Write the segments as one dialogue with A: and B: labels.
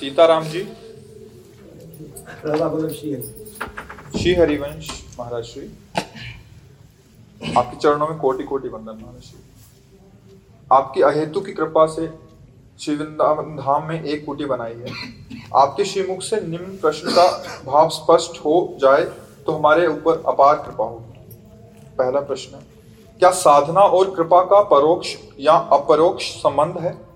A: सीताराम जी।
B: श्री
A: हरिवंश महाराज श्री। आपके चरणों में कोटि कोटि वंदन, महाराज श्री। आपकी अहेतु की कृपा से श्री वृंदावन धाम में एक कुटी बनाई है। आपके श्रीमुख से निम्न प्रश्न का भाव स्पष्ट हो जाए तो हमारे ऊपर अपार कृपा होगी। पहला प्रश्न क्या साधना और कृपा का परोक्ष या अपरोक्ष संबंध है?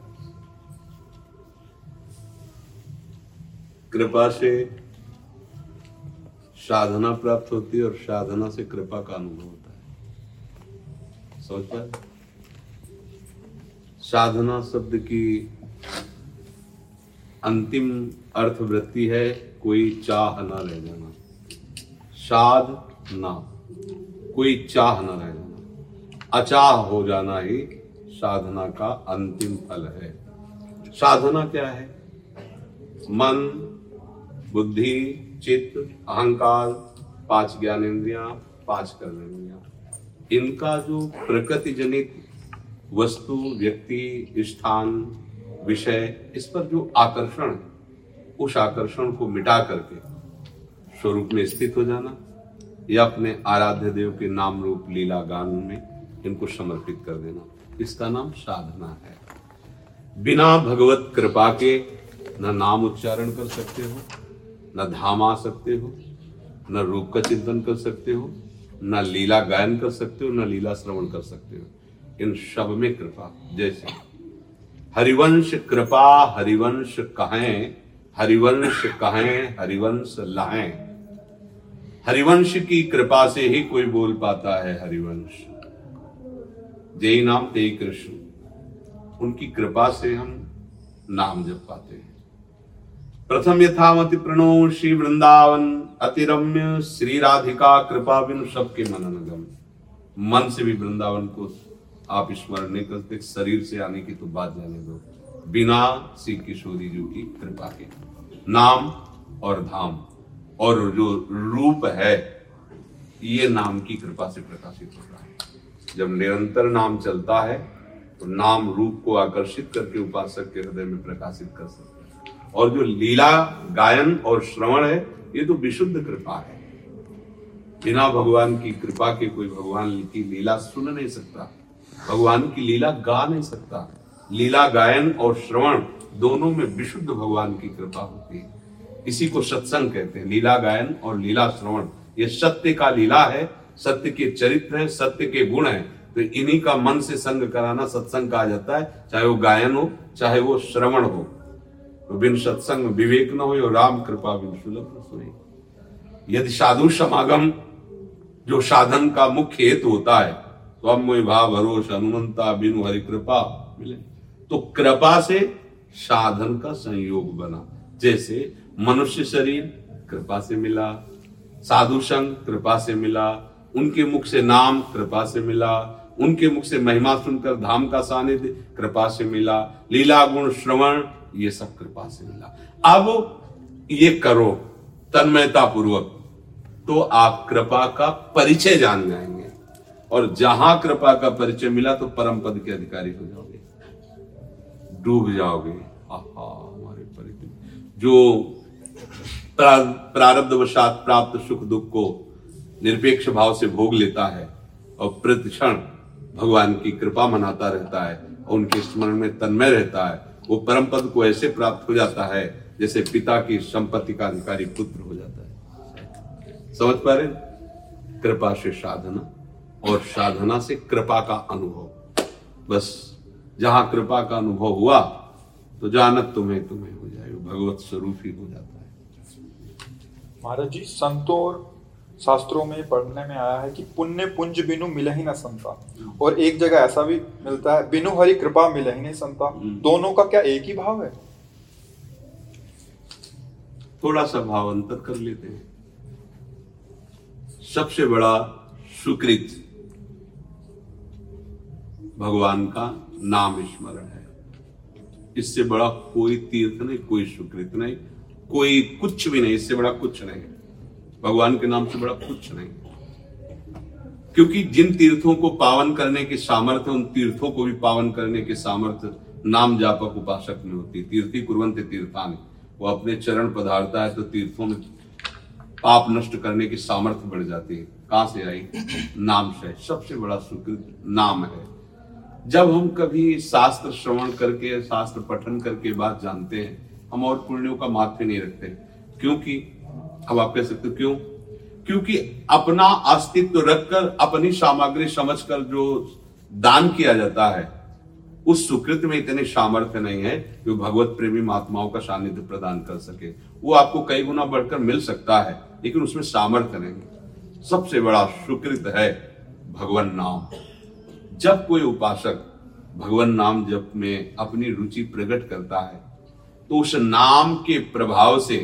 C: कृपा से साधना प्राप्त होती है और साधना से कृपा का अनुभव होता है। पाए साधना शब्द की अंतिम अर्थ वृत्ति है, कोई चाह ना रह जाना। साध ना, कोई चाह ना रह जाना। अचाह हो जाना ही साधना का अंतिम फल है। साधना क्या है? मन बुद्धि, चित्त, अहंकार, पाँच ज्ञानेन्द्रियाँ, पाँच कर्मेंद्रियाँ इनका जो प्रकृति जनित वस्तु, व्यक्ति, स्थान, विषय, इस पर जो आकर्षण है, उस आकर्षण को मिटा करके स्वरूप में स्थित हो जाना या अपने आराध्य देव के नाम रूप लीला गान में इनको समर्पित कर देना। इसका नाम साधना है। बिना भगवत कृपा के न नाम उच्चारण कर सकते हो न धाम आ सकते हो, न रूप का चिंतन कर सकते हो, न लीला गायन कर सकते हो, न लीला श्रवण कर सकते हो। इन सब में कृपा जैसे हरिवंश कृपा, हरिवंश कहें हरिवंश कहें, हरिवंश लाएँ हरिवंश की कृपा से ही कोई बोल पाता है हरिवंश। जय नाम ते कृष्ण। उनकी कृपा से हम नाम जप पाते हैं। प्रथम यथामति प्रणो श्री वृंदावन, अतिरम्य श्री राधिका, कृपा बिन सबके मन मननगम मन से भी वृंदावन को आप स्मरण नहीं करते, शरीर से आने की तो बात जाने दो। बिना श्री किशोरी जी की कृपा के। नाम और धाम और जो रूप है, ये नाम की कृपा से प्रकाशित होता है। जब निरंतर नाम चलता है तो नाम रूप को आकर्षित करके उपासक के हृदय में प्रकाशित कर सकते और जो लीला, गायन और श्रवण है, ये तो विशुद्ध कृपा है। बिना भगवान की कृपा के कोई भगवान की लीला सुन नहीं सकता। भगवान की लीला गा नहीं सकता। लीला, गायन और श्रवण दोनों में विशुद्ध भगवान की कृपा होती है। इसी को सत्संग कहते हैं। लीला, गायन और लीला, श्रवण। ये सत्य का लीला है, सत्य के चरित्र है, सत्य के गुण है। तो इन्हीं का मन से संग कराना सत्संग कहा जाता है, चाहे वो गायन हो, चाहे वो श्रवण हो। तो बिन सत्संग विवेक न हो राम कृपा बिन सुलभ सुने यदि साधु समागम, जो साधन का मुख्य हेतु होता है तो अब भाव भरोस हनुमंता बिनु हरि कृपा मिले। तो कृपा से साधन का संयोग बना। जैसे मनुष्य शरीर कृपा से मिला, साधु संग कृपा से मिला, उनके मुख से नाम कृपा से मिला, उनके मुख से महिमा सुनकर धाम का सानिध्य कृपा से मिला, लीला गुण श्रवण ये सब कृपा से मिला। अब ये करो तन्मयता पूर्वक तो आप कृपा का परिचय जान जाएँगे। और जहाँ कृपा का परिचय मिला तो परम पद के अधिकारी हो जाओगे। डूब जाओगे। हमारे परिचय जो प्रारब्ध वशात प्राप्त सुख दुख को निरपेक्ष भाव से भोग लेता है और प्रतिक्षण भगवान की कृपा मनाता रहता है, और उनके स्मरण में तन्मय रहता है वो परम पद को ऐसे प्राप्त हो जाता है जैसे पिता की संपत्ति का अधिकारी पुत्र हो जाता है। समझ पा रहे कृपा से साधना और साधना से कृपा का अनुभव। बस जहाँ कृपा का अनुभव हुआ तो जानत तुम्हें तुम्हें हो जाए। भगवत स्वरूप ही हो जाता है।
A: महाराज जी, संतों और शास्त्रों में पढ़ने में आया है कि पुण्य पुंज बिनु मिले ही न संता। और एक जगह ऐसा भी मिलता है बिनु हरि कृपा मिले ही नहीं संता। हम्म। दोनों का क्या एक ही भाव है?
C: थोड़ा सा भाव अंतर कर लेते हैं। सबसे बड़ा सुकृत भगवान का नाम स्मरण है। इससे बड़ा कोई तीर्थ नहीं कोई सुकृत नहीं कोई कुछ भी नहीं इससे बड़ा कुछ नहीं। भगवान के नाम से बड़ा कुछ नहीं। क्योंकि जिन तीर्थों को पावन करने के सामर्थ्य, उन तीर्थों को भी पावन करने के सामर्थ्य नाम जापक उपासक में होती तीर्थी कुरंत तीर्थान। वो अपने चरण पधारता है तो तीर्थों में पाप नष्ट करने की सामर्थ्य बढ़ जाती है। कहाँ से आई? नाम से। सबसे बड़ा सुकृत नाम है। जब हम कभी शास्त्र श्रवण करके, शास्त्र पठन करके बात जानते हैं, हम और पुण्यों का माध्य नहीं रखते। क्योंकि अब आप कह सकते क्यों? क्योंकि अपना अस्तित्व रखकर, अपनी सामग्री समझकर जो दान किया जाता है, उस सुकृत में इतने सामर्थ्य नहीं है जो भगवत प्रेमी महात्माओं का सानिध्य प्रदान कर सके। वो आपको कई गुना बढ़कर मिल सकता है, लेकिन उसमें सामर्थ्य नहीं सबसे बड़ा सुकृत है भगवान नाम। जब कोई उपासक भगवान नाम जप में अपनी रुचि प्रकट करता है तो उस नाम के प्रभाव से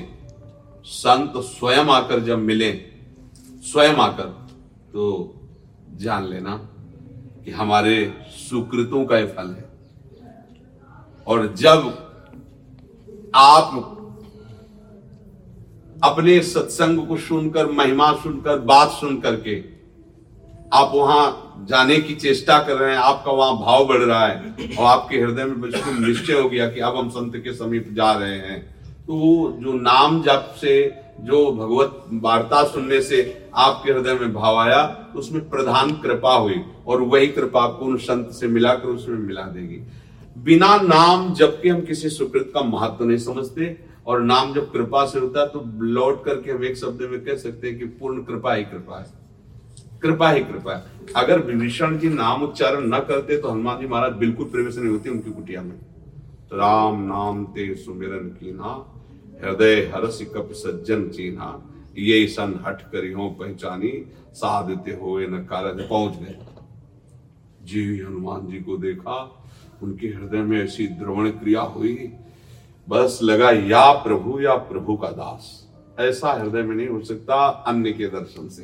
C: संत स्वयं आकर जब मिले, स्वयं आकर तो जान लेना कि हमारे सुकृतों का यह फल है। और जब आप अपने सत्संग को सुनकर, महिमा सुनकर, बात सुन करके आप वहाँ जाने की चेष्टा कर रहे हैं, आपका वहाँ भाव बढ़ रहा है, और आपके हृदय में बिल्कुल निश्चय हो गया कि अब हम संत के समीप जा रहे हैं। तो जो नाम जप से, जो भगवत वार्ता सुनने से आपके हृदय में भाव आया तो उसमें प्रधान कृपा हुई और वही कृपा आपको उन संत से मिलाकर उसमें मिला देगी। बिना नाम जब के हम किसी सुकृत का महत्व नहीं समझते और नाम जब कृपा से होता है तो लौट करके हम एक शब्द में कह सकते हैं कि पूर्ण कृपा ही कृपा है। कृपा ही कृपा है। अगर विभीषण जी नाम उच्चारण न करते तो हनुमान जी महाराज बिल्कुल प्रवेश नहीं होती उनकी कुटिया में। राम नाम ते सुमिरन की ना हृदय हरस कप सज्जन चीना ये सन हट कर हो पहचानी, साधते हुए न कारज। पहुँच गए। जी, हनुमान जी को देखा, उनके हृदय में ऐसी द्रवण क्रिया हुई। बस लगा, या प्रभु या प्रभु का दास। ऐसा हृदय में नहीं हो सकता अन्य के दर्शन से।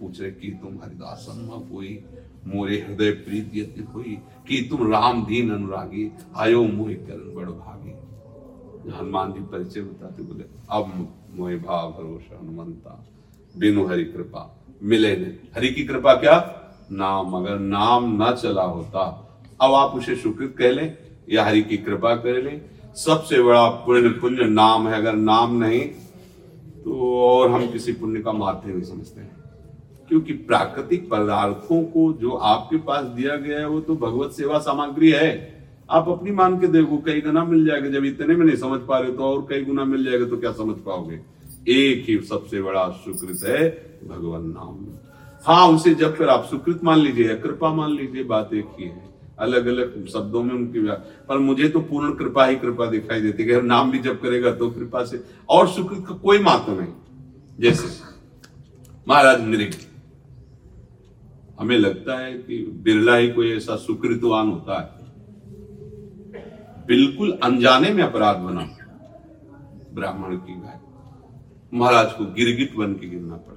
C: पूछ रहे, कि तुम हरिदास हुई? मोरे हृदय प्रीति हुई? कि तुम राम दीन अनुरागी? आयो मोहि करण बड़ भागी। हनुमान जी परिचय बताते, बोले, अब मोहे भाव, भरोसा, हनुमंता, बिनु हरि कृपा, मिले ने हरि की कृपा क्या? नाम अगर नाम ना चला होता। अब आप उसे सुकृत कह लें, या हरि की कृपा कर लें। सबसे बड़ा पुण्य पुण्य नाम है, अगर नाम नहीं तो और हम किसी पुण्य का माध्यम नहीं समझते हैं। क्योंकि प्राकृतिक पदार्थों को जो आपके पास दिया गया है, वो तो भगवत सेवा सामग्री है। आप अपनी मान के देखो, कई गुना मिल जाएगा। जब इतने में नहीं समझ पा रहे तो और कई गुना मिल जाएगा तो क्या समझ पाओगे? एक ही सबसे बड़ा सुकृत है भगवान नाम। हाँ उसे जब फिर आप सुकृत मान लीजिए कृपा मान लीजिए, बात एक ही है। अलग अलग शब्दों में उनकी पर मुझे तो पूर्ण कृपा ही कृपा दिखाई देती है। नाम भी जब करेगा तो कृपा से। और सुकृत का कोई महत्व नहीं। जैसे महाराज मृग हमें लगता है कि बिरला ही कोई ऐसा सुकृतवान होता है। बिल्कुल अनजाने में अपराध बना ब्राह्मण की गाय। महाराज को गिरगिट बन के गिरना पड़ा।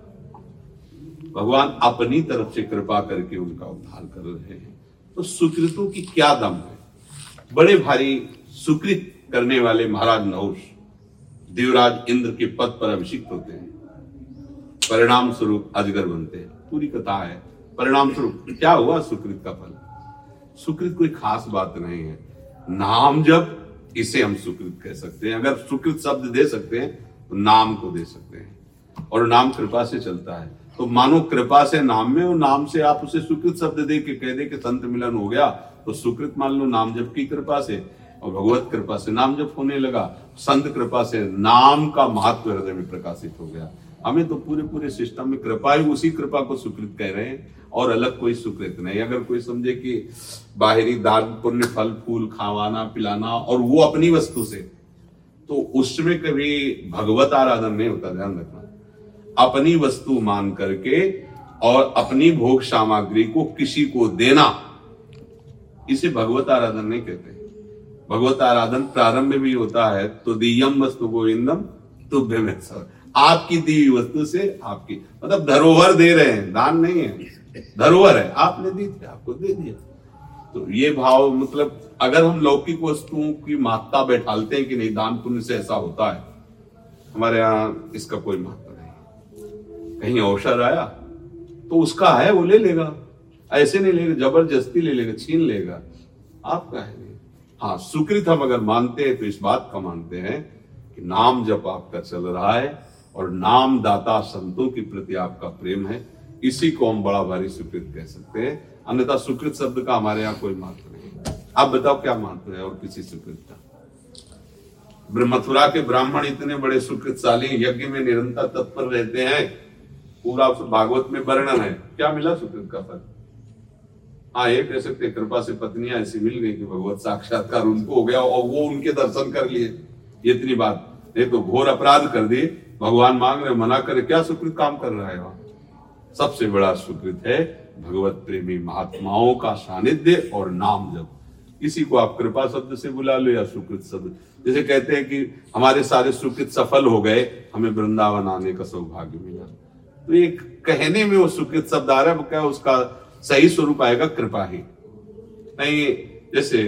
C: भगवान अपनी तरफ़ से कृपा करके उनका उद्धार कर रहे हैं। तो सुकृतों की क्या दम है? बड़े भारी सुकृत करने वाले महाराज नहुष, देवराज इंद्र के पद पर अभिषिक्त होते हैं। परिणाम स्वरूप अजगर बनते हैं। पूरी कथा है। परिणाम स्वरूप क्या हुआ सुकृत का फल? सुकृत कोई खास बात नहीं है। नाम जब इसे हम सुकृत कह सकते हैं। अगर सुकृत शब्द दे सकते हैं तो नाम को दे सकते हैं। और नाम कृपा से चलता है। तो मानो कृपा से नाम में और नाम से आप उसे सुकृत शब्द दे के कह दे कि संत मिलन हो गया तो सुकृत मान लो नाम जब की कृपा से, और भगवत कृपा से नाम जब होने लगा, संत कृपा से नाम का महत्व हृदय में प्रकाशित हो गया। हमें तो पूरे पूरे सिस्टम में कृपा ही उसी कृपा को सुकृत कह रहे हैं। और अलग कोई सुकृत नहीं। अगर कोई समझे कि बाहरी दान, पुण्य, फल, फूल खावाना, पिलाना और वो अपनी वस्तु से तो उसमें कभी भगवत आराधन नहीं होता, ध्यान रखना। अपनी वस्तु मान करके और अपनी भोग सामग्री को किसी को देना, इसे भगवत आराधन नहीं कहते। भगवत आराधन प्रारंभ में भी होता है तो दियम वस्तु गोविंदम तुभ्य में आपकी दी वस्तु से आपकी मतलब धरोहर दे रहे हैं, दान नहीं है। धरोहर है। आपने दी थी आपको दे दिया। तो ये भाव मतलब अगर हम लौकिक वस्तुओं की महत्ता बैठालते हैं कि नहीं, दान पुण्य से ऐसा होता है, हमारे यहाँ इसका कोई महत्व नहीं। कहीं अवसर आया तो उसका है, वो ले लेगा। ऐसे नहीं लेगा, ज़बरदस्ती ले लेगा, छीन लेगा। आपका है। नहीं हाँ सुकृत हम अगर मानते हैं तो इस बात का मानते हैं कि नाम जब आपका चल रहा है और नाम दाता संतों के प्रति आपका प्रेम है। इसी को हम बड़ा भारी सुकृत कह सकते हैं। अन्यथा सुकृत शब्द का हमारे यहाँ कोई महत्व नहीं आप बताओ क्या महत्व है और किसी सुकृत का? मथुरा के ब्राह्मण इतने बड़े सुकृतशाली यज्ञ में निरंतर तत्पर रहते हैं, पूरा भागवत में वर्णन है। क्या मिला सुकृत का फल? हाँ ये कह सकते कृपा से पत्नियाँ ऐसी मिल गई कि भगवत साक्षात्कार उनको हो गया और वो उनके दर्शन कर लिए। इतनी बात, नहीं तो घोर अपराध कर दिए। भगवान मांग रहे मना करे क्या सुकृत काम कर रहा है वहाँ? सबसे बड़ा सुकृत है भगवत प्रेमी महात्माओं का सानिध्य और नाम जब इसी को आप कृपा शब्द से बुला लो या सुकृत शब्द। जैसे कहते हैं कि हमारे सारे सुकृत सफल हो गए, हमें वृंदावन आने का सौभाग्य मिला। तो ये कहने में वो सुकृत शब्द आ रहा है क्या उसका सही स्वरूप आएगा? कृपा ही। नहीं, जैसे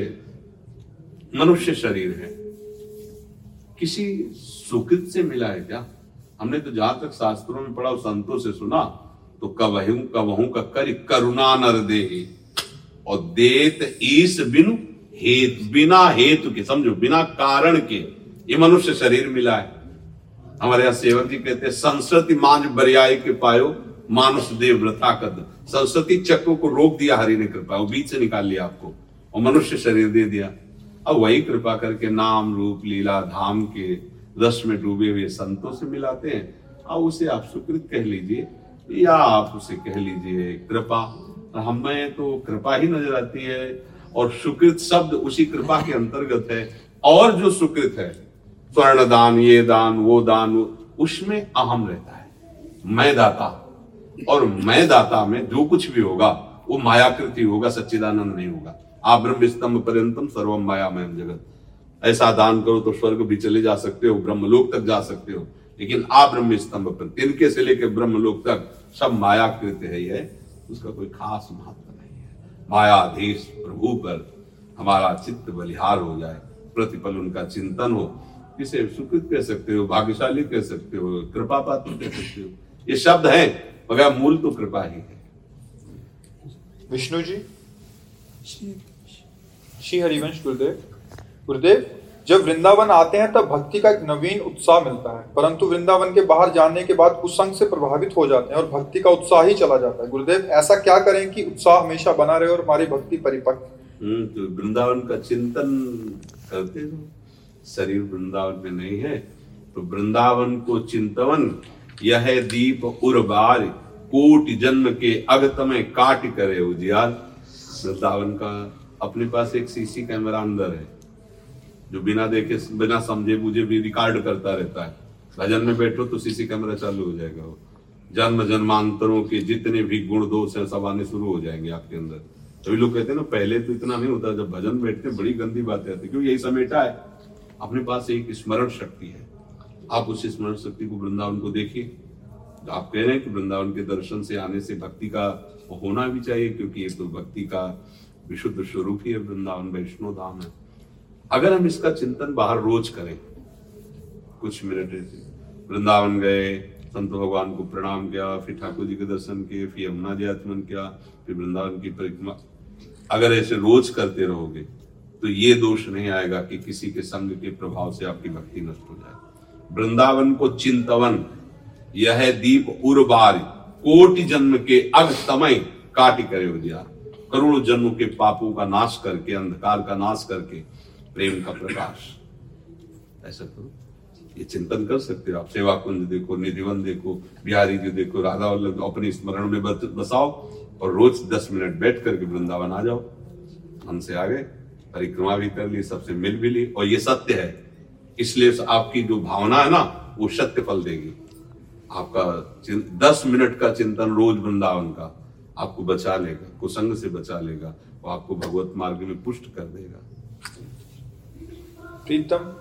C: मनुष्य शरीर है, किसी सुकृत से मिला है क्या? हमने तो जहाँ तक शास्त्रों में पढ़ा, संतों से सुना तो कबहू कबहू का कर करुणा नर दे और देत ईस बिनु हेत, बिना हेतु के, समझो, बिना कारण के ये मनुष्य शरीर मिला है। हमारे यहाँ सेवक जी कहते हैं, संस्कृति मांझ बरियाई के पायो, मानुष देव व्रता कद। संस्कृति चक्र को रोक दिया, हरि ने कृपा, वो बीच से निकाल लिया आपको, और मनुष्य शरीर दे दिया। अब वही कृपा करके नाम, रूप, लीला, धाम के रस में डूबे हुए संतों से मिलाते हैं। अब उसे आप सुकृत कह लीजिए। या आप उसे कह लीजिए कृपा। हमें तो कृपा ही नज़र आती है और सुकृत शब्द उसी कृपा के अंतर्गत है। और जो सुकृत है स्वर्ण दान ये दान, वो दान, उसमें अहम रहता है। मैं दाता। और मैं दाता में जो कुछ भी होगा, वो मायाकृति होगा, सच्चिदानंद नहीं होगा। आप ब्रह्म स्तंभ पर्यंतम सर्वम मायामय जगत। ऐसा दान करो तो स्वर्ग भी चले जा सकते हो, ब्रह्मलोक तक जा सकते हो। लेकिन आप ब्रह्म स्तंभ पर, तिनके से लेकर ब्रह्मलोक तक सब मायाकृत है ये उसका कोई खास महत्व नहीं है। मायाधीश प्रभु पर हमारा चित्त बलिहार हो जाए प्रतिपल उनका चिंतन हो। इसे सुकृत कह सकते हो भाग्यशाली कह सकते हो कृपा पात्र कह सकते हो। ये शब्द है मगर मूल तो कृपा ही है।
A: विष्णु जी? श्री हरिवंश गुरुदेव। गुरुदेव? जब वृंदावन आते हैं तब भक्ति का एक नवीन उत्साह मिलता है। परंतु वृंदावन के बाहर जाने के बाद कुसंग से प्रभावित हो जाते हैं और भक्ति का उत्साह ही चला जाता है। गुरुदेव ऐसा क्या करें कि उत्साह हमेशा बना रहे और हमारी भक्ति परिपक्व
C: हम्म, तो वृंदावन का चिंतन करते हो। शरीर वृंदावन में नहीं है तो वृंदावन को चिंतवन यह दीप उर्बार कोटि जन्म के अगतम काट करे उजियार। वृंदावन का अपने पास एक सीसी कैमरा अंदर है। जो बिना देखे, बिना समझे, बुझे भी रिकॉर्ड करता रहता है। भजन में बैठो तो सीसी कैमरा चालू हो जाएगा वो। जन्म जन्मांतरों के जितने भी गुण दोष हैं, सब आने शुरू हो जाएँगे आपके अंदर। तभी लोग कहते हैं ना, पहले तो इतना नहीं होता, जब भजन बैठते बड़ी गंदी बातें आती क्योंकि यही समेटा है। अपने पास एक स्मरण शक्ति है। आप उस स्मरण शक्ति को वृंदावन को देखिए। आप कह रहे हैं कि वृंदावन के दर्शन से आने से भक्ति का होना भी चाहिए, क्योंकि ये तो भक्ति का विशुद्ध स्वरूप ही है। वृंदावन वैष्णो धाम है। अगर हम इसका चिंतन बाहर रोज करें, कुछ मिनट वृंदावन गए, संत भगवान को प्रणाम किया, फिर ठाकुर जी के दर्शन किए, फिर यमुना जी आत्मन किया, फिर वृंदावन की परिक्रमा, अगर ऐसे रोज करते रहोगे तो ये दोष नहीं आएगा कि किसी के संग के प्रभाव से आपकी भक्ति नष्ट हो जाए। वृंदावन को चिंतवन, यह दीप उर्बार कोटि जन्म के अग समय काटी करे उजियार करोड़ों जन्म के पापों का नाश करके, अंधकार का नाश करके प्रेम का प्रकाश। ऐसा करो। ये चिंतन कर सकते हो आप। सेवा कुंज देखो, निधिवन देखो, बिहारी जी देखो राधा वल्लभ अपने स्मरण में बसाओ और रोज दस मिनट बैठ करके वृंदावन आ जाओ। हमसे आ गए परिक्रमा भी कर ली, सबसे मिल भी ली और ये सत्य है। इसलिए आपकी जो भावना है ना, वो सत्य फल देगी। आपका दस मिनट का चिंतन रोज वृंदावन का आपको बचा लेगा, कुसंग से बचा लेगा, वो आपको भगवत मार्ग में पुष्ट कर देगा।
A: प्रीतम।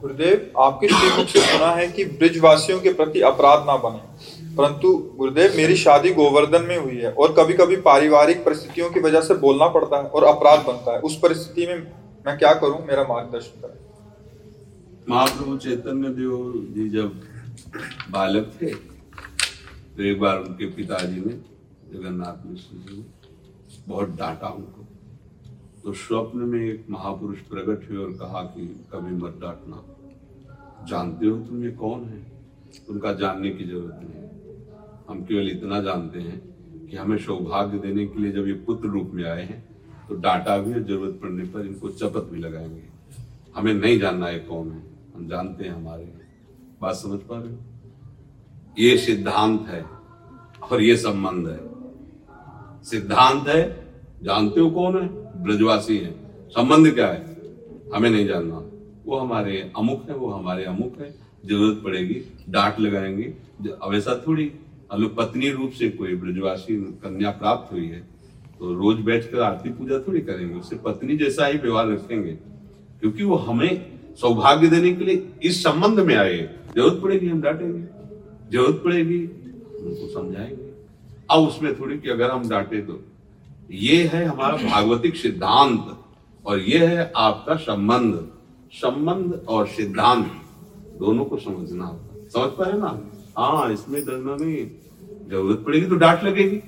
A: गुरुदेव, आपके श्रीमुख से सुना है कि ब्रिजवासियों के प्रति अपराध ना बने। परंतु गुरुदेव, मेरी शादी गोवर्धन में हुई है और कभी कभी पारिवारिक परिस्थितियों की वजह से बोलना पड़ता है और अपराध बनता है। उस परिस्थिति में मैं क्या करूँ? मेरा मार्गदर्शन करें।
C: महाप्रभु चैतन्य देव जी जब बालक थे तो एक बार उनके पिताजी ने जगन्नाथ मिश्र जी बहुत डांटा उनको। तो स्वप्न में एक महापुरुष प्रकट हुए और कहा कि कभी मत डांटना। जानते हो तुम ये कौन है? उनका जानने की ज़रूरत नहीं। हम केवल इतना जानते हैं कि हमें सौभाग्य देने के लिए जब ये पुत्र रूप में आए हैं तो डांटा भी ज़रूरत पड़ने पर इनको चपत भी लगाएँगे। हमें नहीं जानना है कौन है। हम जानते हैं हमारे। बात समझ पा रहे हो? ये सिद्धांत है और ये संबंध है। सिद्धांत है, जानते हो कौन है? ब्रजवासी है। संबंध क्या है? हमें नहीं जानना। वो हमारे अमुक है, वो हमारे अमुक है। ज़रूरत पड़ेगी, डांट लगाएँगे। अब ऐसा थोड़ी अनु पत्नी रूप से कोई ब्रजवासी कन्या प्राप्त हुई है तो रोज बैठकर आरती पूजा थोड़ी करेंगे। उससे पत्नी जैसा ही व्यवहार रखेंगे, क्योंकि वो हमें सौभाग्य देने के लिए इस संबंध में आए ज़रूरत पड़ेगी, हम डांटेंगे। ज़रूरत पड़ेगी उनको समझाएँगे। अब उसमें थोड़ी कि अगर हम डांटे तो। ये है हमारा भागवतिक सिद्धांत और ये है आपका संबंध। संबंध और सिद्धांत, दोनों को समझना होगा। समझ पा रहे ना? हाँ इसमें डरना नहीं ज़रूरत पड़ेगी तो डांट लगेगी।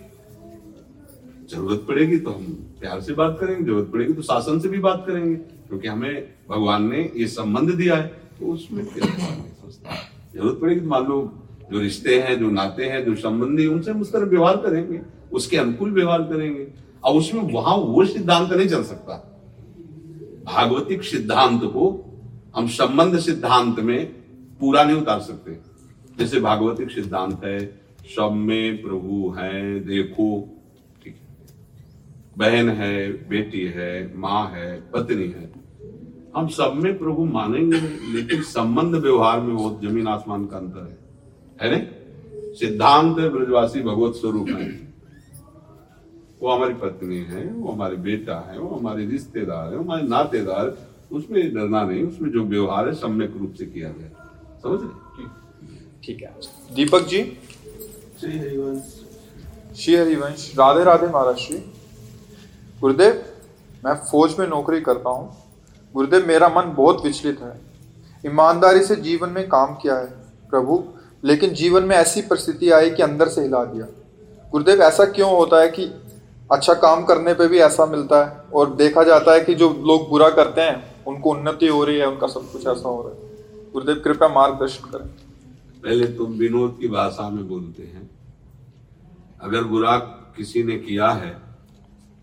C: ज़रूरत पड़ेगी तो हम प्यार से बात करेंगे, ज़रूरत पड़ेगी तो शासन से भी बात करेंगे, क्योंकि हमें भगवान ने ये संबंध दिया है तो उसमें ज़रूरत पड़ेगी तो मान लो जो रिश्ते हैं, जो नाते हैं, जो संबंधी उनसे हम उस तरह व्यवहार करेंगे, उसके अनुकूल व्यवहार करेंगे। अब उसमें वहाँ वो सिद्धांत नहीं चल सकता। भागवतिक सिद्धांत को हम संबंध सिद्धांत में पूरा नहीं उतार सकते। जैसे भागवतिक सिद्धांत है, सब में प्रभु है, देखो, ठीक बहन है, बेटी है, माँ है, पत्नी है। हम सब में प्रभु मानेंगे, लेकिन संबंध व्यवहार में बहुत ज़मीन आसमान का अंतर है। है नहीं? सिद्धांत ब्रजवासी भगवत स्वरूप है। वो हमारी पत्नी है वो हमारे बेटा है वो हमारे रिश्तेदार है हमारे नातेदार उसमें डरना नहीं उसमें जो व्यवहार है सम्यक रूप से किया जाए समझ रहे?
A: ठीक है। दीपक जी?
C: श्री हरिवंश।
A: श्री हरिवंश राधे राधे महाराज श्री गुरुदेव मैं फौज में नौकरी करता हूँ। गुरुदेव मेरा मन बहुत विचलित है। ईमानदारी से जीवन में काम किया है प्रभु। लेकिन जीवन में ऐसी परिस्थिति आई कि अंदर से हिला दिया। गुरुदेव ऐसा क्यों होता है कि अच्छा काम करने पे भी ऐसा मिलता है और देखा जाता है कि जो लोग बुरा करते हैं, उनको उन्नति हो रही है, उनका सब कुछ ऐसा हो रहा है। गुरुदेव, कृपया मार्गदर्शन करें।
C: पहले तुम विनोद की भाषा में बोलते हैं। अगर बुरा किसी ने किया है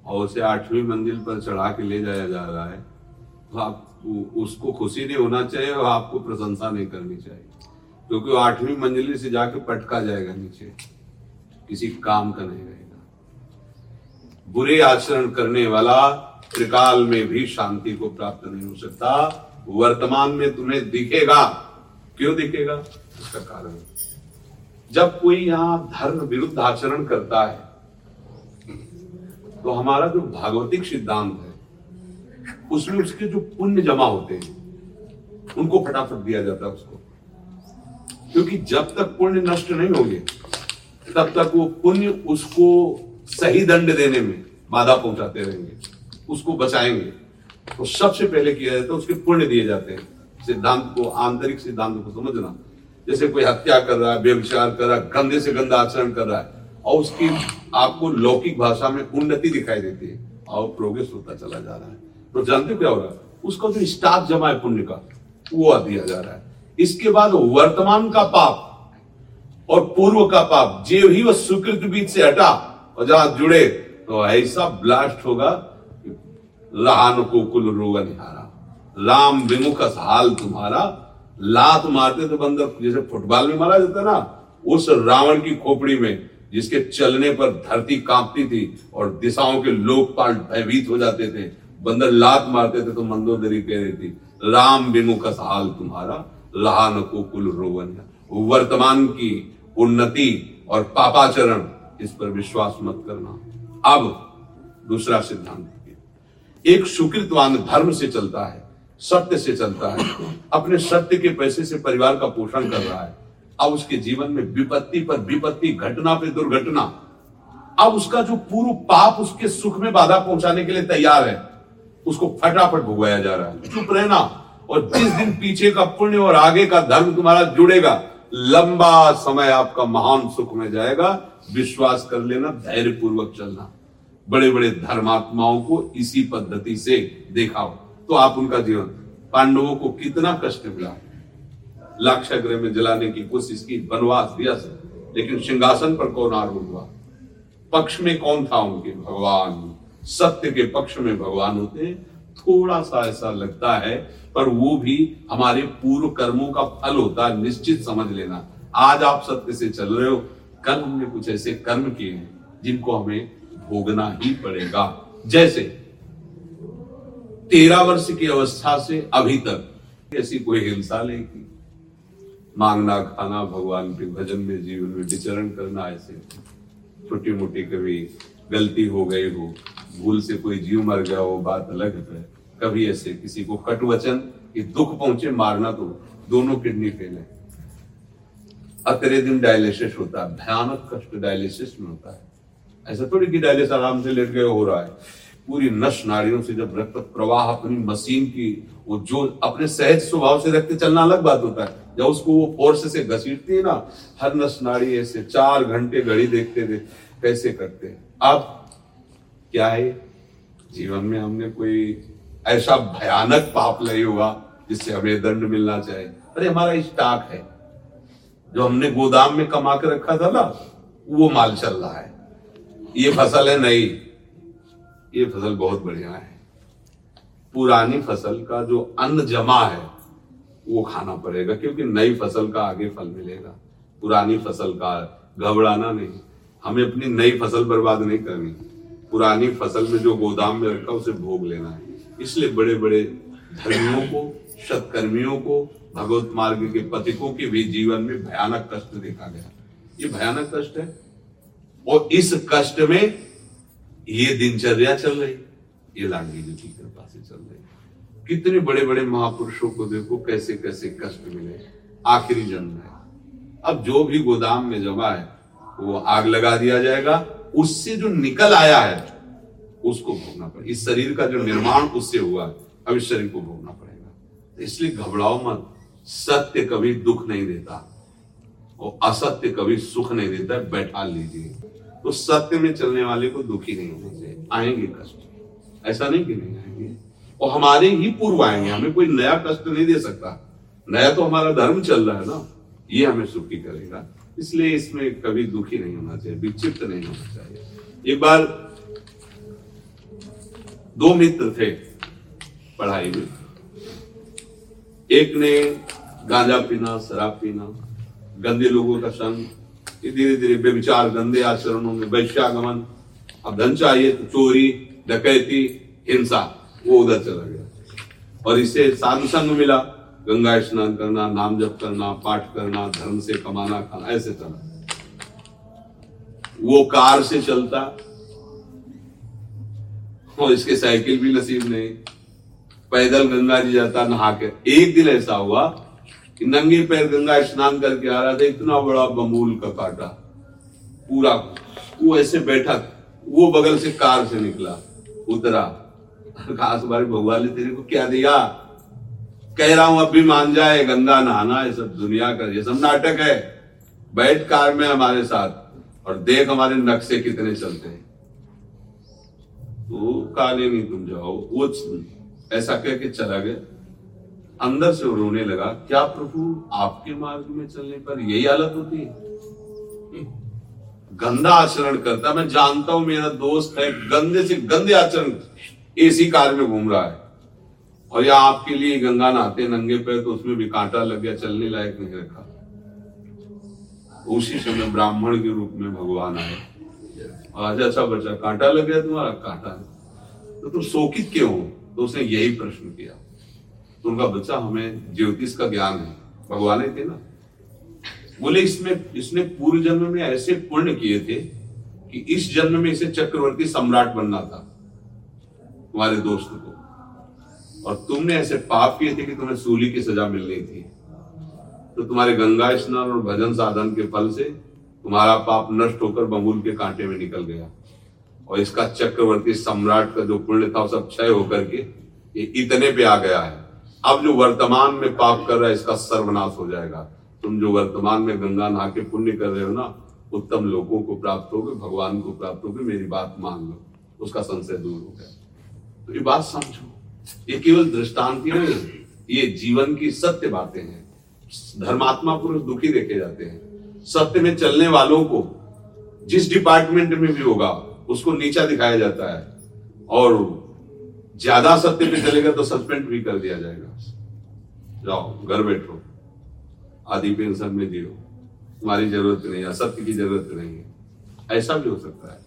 C: और उसे आठवीं मंजिल पर चढ़ा के ले जाया जा रहा है तो आप उसको खुशी नहीं होना चाहिए और आपको प्रशंसा नहीं करनी चाहिए। क्योंकि वो आठवीं मंजिल से जाके पटका जाएगा नीचे। किसी काम का नहीं रहेगा। बुरे आचरण करने वाला त्रिकाल में भी शांति को प्राप्त नहीं हो सकता। वर्तमान में तुम्हें दिखेगा। क्यों दिखेगा? इसका कारण। जब कोई यहाँ धर्म विरुद्ध आचरण करता है तो हमारा जो भागवतिक सिद्धांत है, उसमें उसके जो पुण्य जमा होते हैं, उनको फटाफट दिया जाता है उसको। क्योंकि जब तक पुण्य नष्ट नहीं होंगे, तब तक वो पुण्य उसको सही दंड देने में बाधा पहुंचाते रहेंगे, उसको बचाएँगे। तो सबसे पहले किया जाता है, उसके पुण्य दिए जाते हैं। सिद्धांत को, आंतरिक सिद्धांत को समझना। जैसे कोई हत्या कर रहा है व्यविचार कर रहा है, गंदे से गंदा आचरण कर रहा है, और उसकी आपको लौकिक भाषा में उन्नति दिखाई देती है, और प्रोग्रेस होता चला जा रहा है। तो जानते हो क्या हो रहा है? उसका जो स्टाक जमा है पुण्य का, वो दिया जा रहा है। इसके बाद वर्तमान का पाप और पूर्व का पाप जे ही वह स्वीकृत बीच से हटा और जहाँ जुड़े तो ऐसा ब्लास्ट होगा लान को कुल रोग निहारा। राम विमुख हाल तुम्हारा। लात मारते तो बंदर, जैसे फुटबॉल में मारा जाता ना, उस रावण की खोपड़ी में, जिसके चलने पर धरती कांपती थी और दिशाओं के लोकपाल भयभीत हो जाते थे। बंदर लात मारते थे तो मंदोदरी कह रही थी, राम विमुख हाल तुम्हारा। लहान को कुल रोवन वर्तमान की उन्नति और पापाचरण इस पर विश्वास मत करना। अब दूसरा सिद्धांत। एक सुकृतवान धर्म से चलता है, सत्य से चलता है, अपने सत्य के पैसे से परिवार का पोषण कर रहा है। अब उसके जीवन में विपत्ति पर विपत्ति, घटना पे दुर्घटना। अब उसका जो पूर्व पाप उसके सुख में बाधा पहुँचाने के लिए तैयार है, उसको फटाफट भुगवाया जा रहा है। चुप रहना और जिस दिन पीछे का पुण्य और आगे का धर्म तुम्हारा जुड़ेगा, लंबा समय आपका महान सुख में जाएगा। विश्वास कर लेना धैर्य पूर्वक चलना। बड़े बड़े धर्मात्माओं को इसी पद्धति से देखा तो आप उनका जीवन। पांडवों को कितना कष्ट मिला। लाक्षाग्रह में जलाने की कोशिश की, वनवास दिया लेकिन सिंहासन पर कौन आरूढ़ हुआ? पक्ष में कौन था उनके? भगवान। सत्य के पक्ष में भगवान होते हैं। थोड़ा सा ऐसा लगता है, पर वो भी हमारे पूर्व कर्मों का फल होता है, निश्चित समझ लेना। आज आप सत्य से चल रहे हो कल हमने कुछ ऐसे कर्म किए हैं जिनको हमें भोगना ही पड़ेगा। जैसे तेरह वर्ष की अवस्था से अभी तक ऐसी कोई हिंसा नहीं की। मांगना, खाना, भगवान के भजन में जीवन में विचरण करना ऐसे। छोटी मोटी कभी गलती हो गई हो, भूल से कोई जीव मर गया हो, बात अलग है। कभी ऐसे किसी को कट वचन कि दुख पहुँचे मारना तो दोनों किडनी फेल है। अतरे दिन डायलिसिस होता है, भयानक कष्ट डायलिसिस में होता है। ऐसा थोड़ी कि डायलिसिस आराम से लेट गए, हो रहा है। पूरी नश नाड़ियों से जब रक्त प्रवाह अपनी मशीन की, वो जो अपने सहज स्वभाव से रक्त चलना अलग बात होता है। जब उसको वो फोर्स से घसीटती है ना, हर नश नाड़ी ऐसे चार घंटे घड़ी देखते थे, कैसे करते अब क्या है? जीवन में हमने कोई ऐसा भयानक पाप नहीं हुआ जिससे हमें दंड मिलना चाहिए अरे हमारा स्टॉक है। जो हमने गोदाम में कमा के रखा था ना, वो माल चल रहा है। ये फ़सल है नई। ये फ़सल बहुत बढ़िया है। पुरानी फ़सल का जो अन्न जमा है, वो खाना पड़ेगा, क्योंकि नई फ़सल का आगे फल मिलेगा। पुरानी फ़सल का घबराना नहीं। हमें अपनी नई फ़सल बर्बाद नहीं करनी। पुरानी फ़सल में जो गोदाम में रखा, उसे भोग लेना है। इसलिए बड़े बड़े धर्मियों को, सत्कर्मियों को भगवत मार्ग के पथिकों के भी जीवन में भयानक कष्ट देखा गया। ये भयानक कष्ट है। और इस कष्ट में ये दिनचर्या चल रही। ये लाडली जी की कृपा से चल रही। कितने बड़े बड़े महापुरुषों को देखो कैसे कैसे कष्ट मिले। आखिरी जन्म है। अब जो भी गोदाम में जमा है, वो आग लगा दिया जाएगा। उससे जो निकल आया है, उसको भोगना पड़ेगा। इस शरीर का जो निर्माण उससे हुआ है, अब इस शरीर को भोगना पड़ेगा। तो इसलिए घबराओ मत। सत्य कभी दुख नहीं देता और असत्य कभी सुख नहीं देता, बैठा लीजिए। तो सत्य में चलने वाले को दुखी नहीं होना चाहिए, आएँगे कष्ट। ऐसा नहीं कि नहीं आएँगे। और हमारे ही पूर्व आएँगे हमें कोई नया कष्ट नहीं दे सकता। नया तो हमारा धर्म चल रहा है ना, ये हमें सुखी करेगा। इसलिए इसमें कभी दुखी नहीं होना चाहिए, विक्षिप्त नहीं होना चाहिए। एक बार दो मित्र थे, पढ़ाई में। एक ने गांजा पीना, शराब पीना, गंदे लोगों का संग धीरे धीरे बेविचार गंदे आचरणों में वैश्यागमन। अब धन चाहिए तो चोरी, डकैती, हिंसा, वो उधर चला गया। और इसे साधु संग मिला। गंगा स्नान करना, नाम जप करना, पाठ करना, धर्म से कमाना, खाना, ऐसे चला। वो कार से चलता और इसके साइकिल भी नसीब नहीं। पैदल गंगा जी जाता, नहा के। एक दिन ऐसा हुआ कि नंगे पैर गंगा स्नान करके आ रहा था, इतना बड़ा बमूल का काटा। पूरा, वो ऐसे बैठा, वो बगल से कार से निकला, उतरा। कहा तुम्हारे भगवान ने तेरे को क्या दिया? कह रहा हूँ अब भी मान जाए, गंगा नहाना, ये सब दुनिया का, ये सब नाटक है। बैठ कार में हमारे साथ, और देख हमारे नक्शे कितने चलते हैं। तो काले नहीं तुम जाओ, वो ऐसा कह के चला गया। अंदर से रोने लगा, क्या प्रभु आपके मार्ग में चलने पर यही हालत होती है? गंदा आचरण करता, मैं जानता हूँ मेरा दोस्त है, गंदे से गंदे आचरण एसी कार में घूम रहा है। और या आपके लिए गंगा नहाते नंगे पैर तो उसमें भी कांटा लग गया, चलने लायक नहीं रखा। उसी समय ब्राह्मण के रूप में भगवान आए। आज अच्छा बच्चा कांटा लग गया तुम्हारा, कांटा। तो तुम शोकित क्यों हो? तो उसने यही प्रश्न किया। तो उनका बच्चा हमें ज्योतिष का ज्ञान है। भगवान थे ना? बोले, इसमें, इसने पूर्व जन्म में ऐसे पुण्य किए थे कि इस जन्म में इसे चक्रवर्ती सम्राट बनना था तुम्हारे दोस्त को। और तुमने ऐसे पाप किए थे कि तुम्हें सूली की सजा मिलनी थी। तो तुम्हारे गंगा स्नान और भजन साधन के फल से तुम्हारा पाप नष्ट होकर बमूल के कांटे में निकल गया। और इसका चक्रवर्ती सम्राट का जो पुण्य था सब क्षय होकर के ये इतने पे आ गया है। अब जो वर्तमान में पाप कर रहा है, इसका सर्वनाश हो जाएगा। तुम जो वर्तमान में गंगा नहा के पुण्य कर रहे हो ना, उत्तम लोगों को प्राप्त होगे, भगवान को प्राप्त होगे, मेरी बात मान लो। उसका संशय दूर हो गया। तो ये बात समझो। ये केवल दृष्टांत नहीं ये जीवन की सत्य बातें हैं। धर्मात्मा पुरुष दुखी देखे जाते हैं। सत्य में चलने वालों को जिस डिपार्टमेंट में भी होगा उसको नीचा दिखाया जाता है। और ज़्यादा सत्य पे चलेगा तो सस्पेंड भी कर दिया जाएगा। जाओ, घर बैठो। आधी पेंशन में दियो। तुम्हारी ज़रूरत नहीं है, सत्य की ज़रूरत नहीं है। ऐसा भी हो सकता है।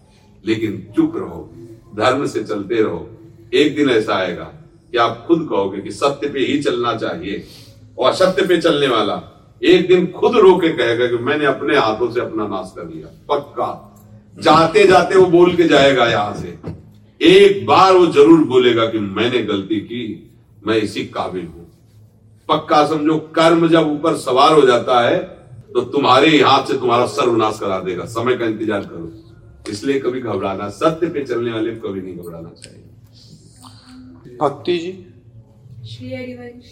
C: लेकिन चुप रहो। धर्म से चलते रहो। एक दिन ऐसा आएगा कि आप खुद कहोगे कि सत्य पे ही चलना चाहिए। और असत्य पे चलने वाला। एक दिन खुद रो के कहेगा कि मैंने अपने हाथों से अपना नाश कर लिया। पक्का। जाते जाते वो बोल के जाएगा यहाँ से। एक बार वो ज़रूर बोलेगा कि मैंने गलती की मैं इसी काबिल हूँ। पक्का समझो कर्म जब ऊपर सवार हो जाता है तो तुम्हारे हाथ से तुम्हारा सर्वनाश करा देगा। समय का इंतज़ार करो। इसलिए कभी घबराना सत्य पे चलने वाले को कभी नहीं घबराना चाहिए।
A: भक्ति जी?
D: श्री हरिवंश।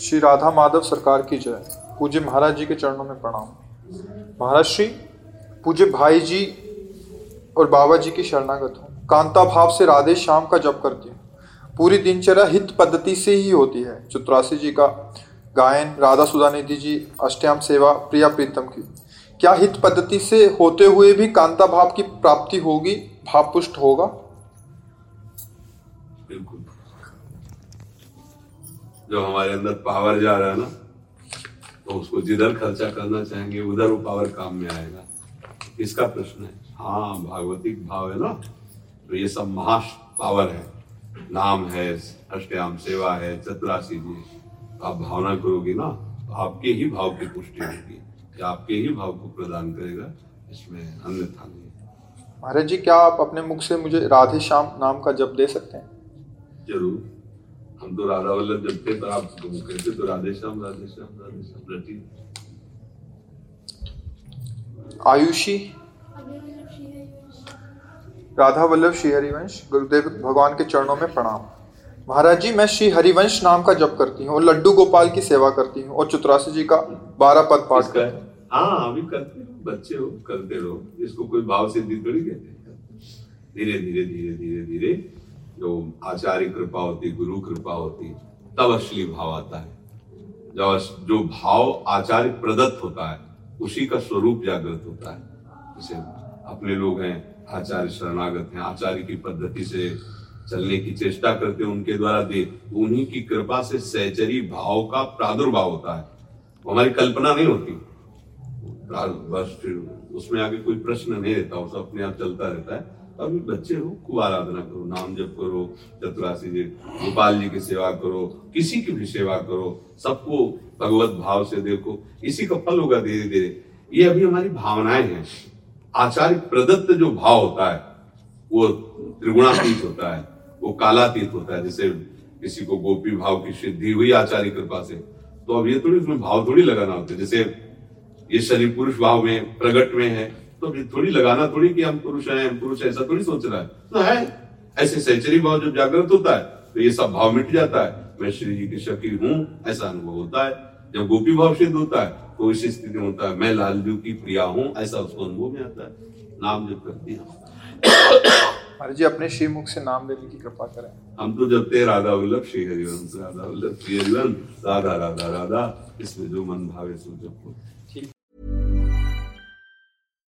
A: श्री राधा माधव सरकार की जय। पूज्य महाराज जी के चरणों में प्रणाम। महाराज श्री? पूज्य भाई जी और बाबा जी की शरणागत हूँ। कांता भाव से राधे श्याम का जप करती हूँ। पूरी दिनचर्या हित पद्धति से ही होती है। चतुरासी जी का गायन, राधा सुधा निधि जी, अष्टयाम सेवा, प्रिया प्रीतम की। क्या हित पद्धति से होते हुए भी कांता भाव की प्राप्ति होगी? भाव पुष्ट होगा?
C: बिल्कुल। जो हमारे अंदर पावर जा रहा है ना तो उसको जिधर खर्चा करना चाहेंगे, उधर वो पावर काम में आएगा। इसका प्रश्न है? हाँ भागवतिक भाव है ना? तो ये सब महा पावर है। नाम है अष्टयाम सेवा है चतुरासी जी। आप भावना करोगे ना तो आपके ही भाव की पुष्टि होगी। या आपके ही भाव को प्रदान करेगा इसमें अन्यथा नहीं।
A: महाराज जी क्या आप अपने मुख से मुझे राधे श्याम नाम का जप दे सकते हैं?
C: ज़रूर। हम तो राधा वल्लभ जब थे पर आप तो कहते तो राधे श्याम राधे श्याम राधे श्याम रटी
A: आयुषी? राधा वल्लभ श्री हरिवंश गुरुदेव भगवान के चरणों में प्रणाम। महाराज जी मैं श्री हरिवंश नाम का जप करती हूँ और लड्डू गोपाल की सेवा करती हूँ और चतुरासी जी का बारह पद पाठ करती हूँ।
C: हाँ अभी करते रहो बच्चे हो करते रहो। इसको कोई भाव सिद्धि थोड़ी कहते हैं। धीरे धीरे धीरे धीरे धीरे। जो आचार्य कृपा होती गुरु कृपा होती तब असली भाव आता है। जब जो भाव आचार्य प्रदत्त होता है उसी का स्वरूप जागृत होता है। जैसे अपने लोग हैं, आचार्य शरणागत हैं, आचार्य की पद्धति से चलने की चेष्टा करते हैं, उनके द्वारा दे, उन्हीं की कृपा से सहचरी भाव का प्रादुर्भाव होता है। हमारी कल्पना नहीं होती। बस उसमें आगे कोई प्रश्न नहीं रहता, वो सब अपने आप चलता रहता है। अभी बच्चे हो, खूब आराधना करो, नाम जप करो, चतुराशी जी, गोपाल जी की सेवा करो, किसी की भी सेवा करो, सबको भगवत भाव से देखो, इसी का फल होगा धीरे धीरे। ये अभी हमारी भावनाएँ हैं। आचार्य प्रदत्त जो भाव होता है, वो त्रिगुणातीत होता है, वो कालातीत होता है। जैसे किसी को गोपी भाव की सिद्धि हुई आचार्य कृपा से तो अब ये थोड़ी उसमें भाव थोड़ी लगाना होता है। जैसे ये शरीर पुरुष भाव में, प्रगट में है तो अभी थोड़ी लगाना थोड़ी कि हम पुरुष हैं, हम पुरुष ऐसा थोड़ी सोच रहा है। तो है, ऐसे सैचरी भाव जब जागृत होता है तो ये सब भाव मिट जाता है। मैं श्री जी की हूँ ऐसा अनुभव होता है। जब गोपी भाव सिद्ध होता है तो इस स्थिति में होता है मैं लालजू की प्रिया हूँ ऐसा उसको अनुभव में आता है। नाम जब करती हैं।
A: जी अपने श्री मुख से नाम लेने की कृपा करें।
C: हम तो जपते राधा वल्लभ श्री हरिवंश राधा वल्लभ श्री हरिवंश राधा राधा राधा इसमें जो मन भावे सो जपो।